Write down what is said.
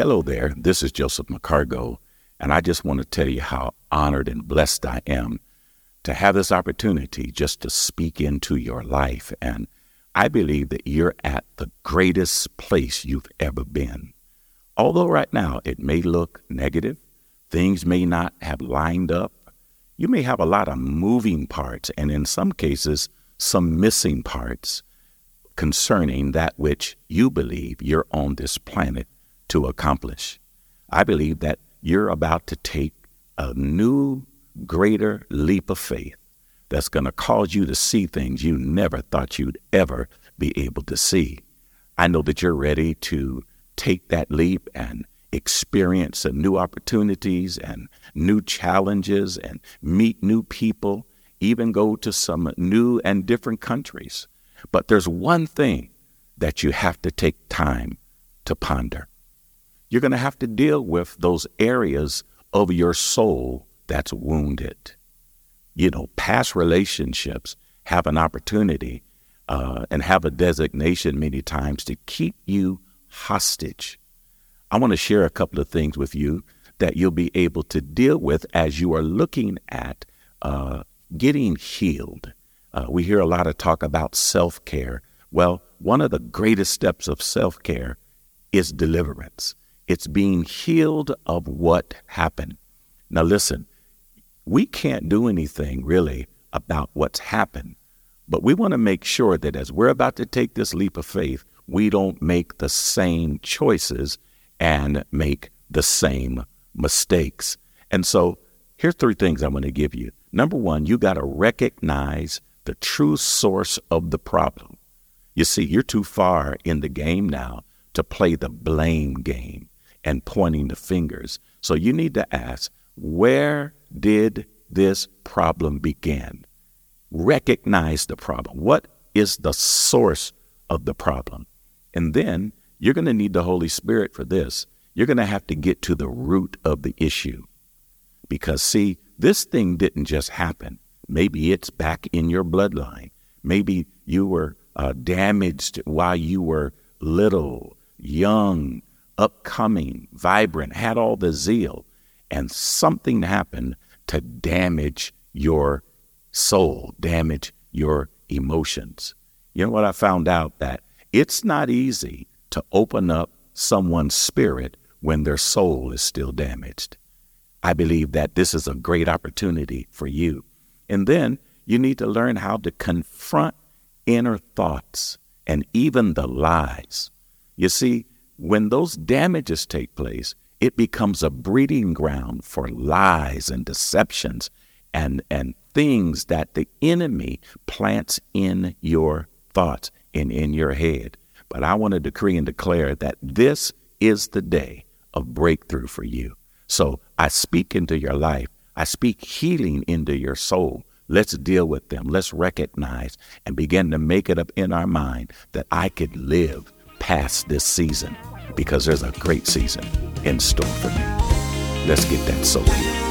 Hello there, this is Joseph McCargo, and I just want to tell you how honored and blessed I am to have this opportunity just to speak into your life. And I believe that you're at the greatest place you've ever been. Although right now it may look negative, things may not have lined up, you may have a lot of moving parts, and in some cases, some missing parts concerning that which you believe you're on this planet to accomplish. I believe that you're about to take a new, greater leap of faith that's going to cause you to see things you never thought you'd ever be able to see. I know that you're ready to take that leap and experience new opportunities and new challenges and meet new people, even go to some new and different countries. But there's one thing that you have to take time to ponder. You're going to have to deal with those areas of your soul that's wounded. You know, past relationships have an opportunity uh, and have a designation many times to keep you hostage. I want to share a couple of things with you that you'll be able to deal with as you are looking at uh, getting healed uh, we hear a lot of talk about self care. Well, one of the greatest steps of self care is deliverance. It's being healed of what happened. Now, listen, we can't do anything really about what's happened, but we want to make sure that as we're about to take this leap of faith, we don't make the same choices and make the same mistakes. And so, here's three things I'm going to give you. Number one, you got to recognize the true source of the problem. You see, you're too far in the game now to play the blame game and pointing the fingers. So you need to ask, where did this problem begin? Recognize the problem. What is the source of the problem? And then you're going to need the Holy Spirit for this. You're going to have to get to the root of the issue. Because, see, this thing didn't just happen. Maybe it's back in your bloodline. Maybe you were uh, damaged while you were little, young, upcoming, vibrant, had all the zeal, and something happened to damage your soul, damage your emotions. You know what I found out? That it's not easy to open up someone's spirit when their soul is still damaged. I believe that this is a great opportunity for you and then you need to learn how to confront inner thoughts and even the lies. You see, when those damages take place, it becomes a breeding ground for lies and deceptions and, and things that the enemy plants in your thoughts and in your head. But I want to decree and declare that this is the day of breakthrough for you. So I speak into your life I speak healing into your soul. Let's deal with them. Let's recognize and begin to make it up in our mind that I could live past this season because there's a great season in store for me. Let's get that soul healed.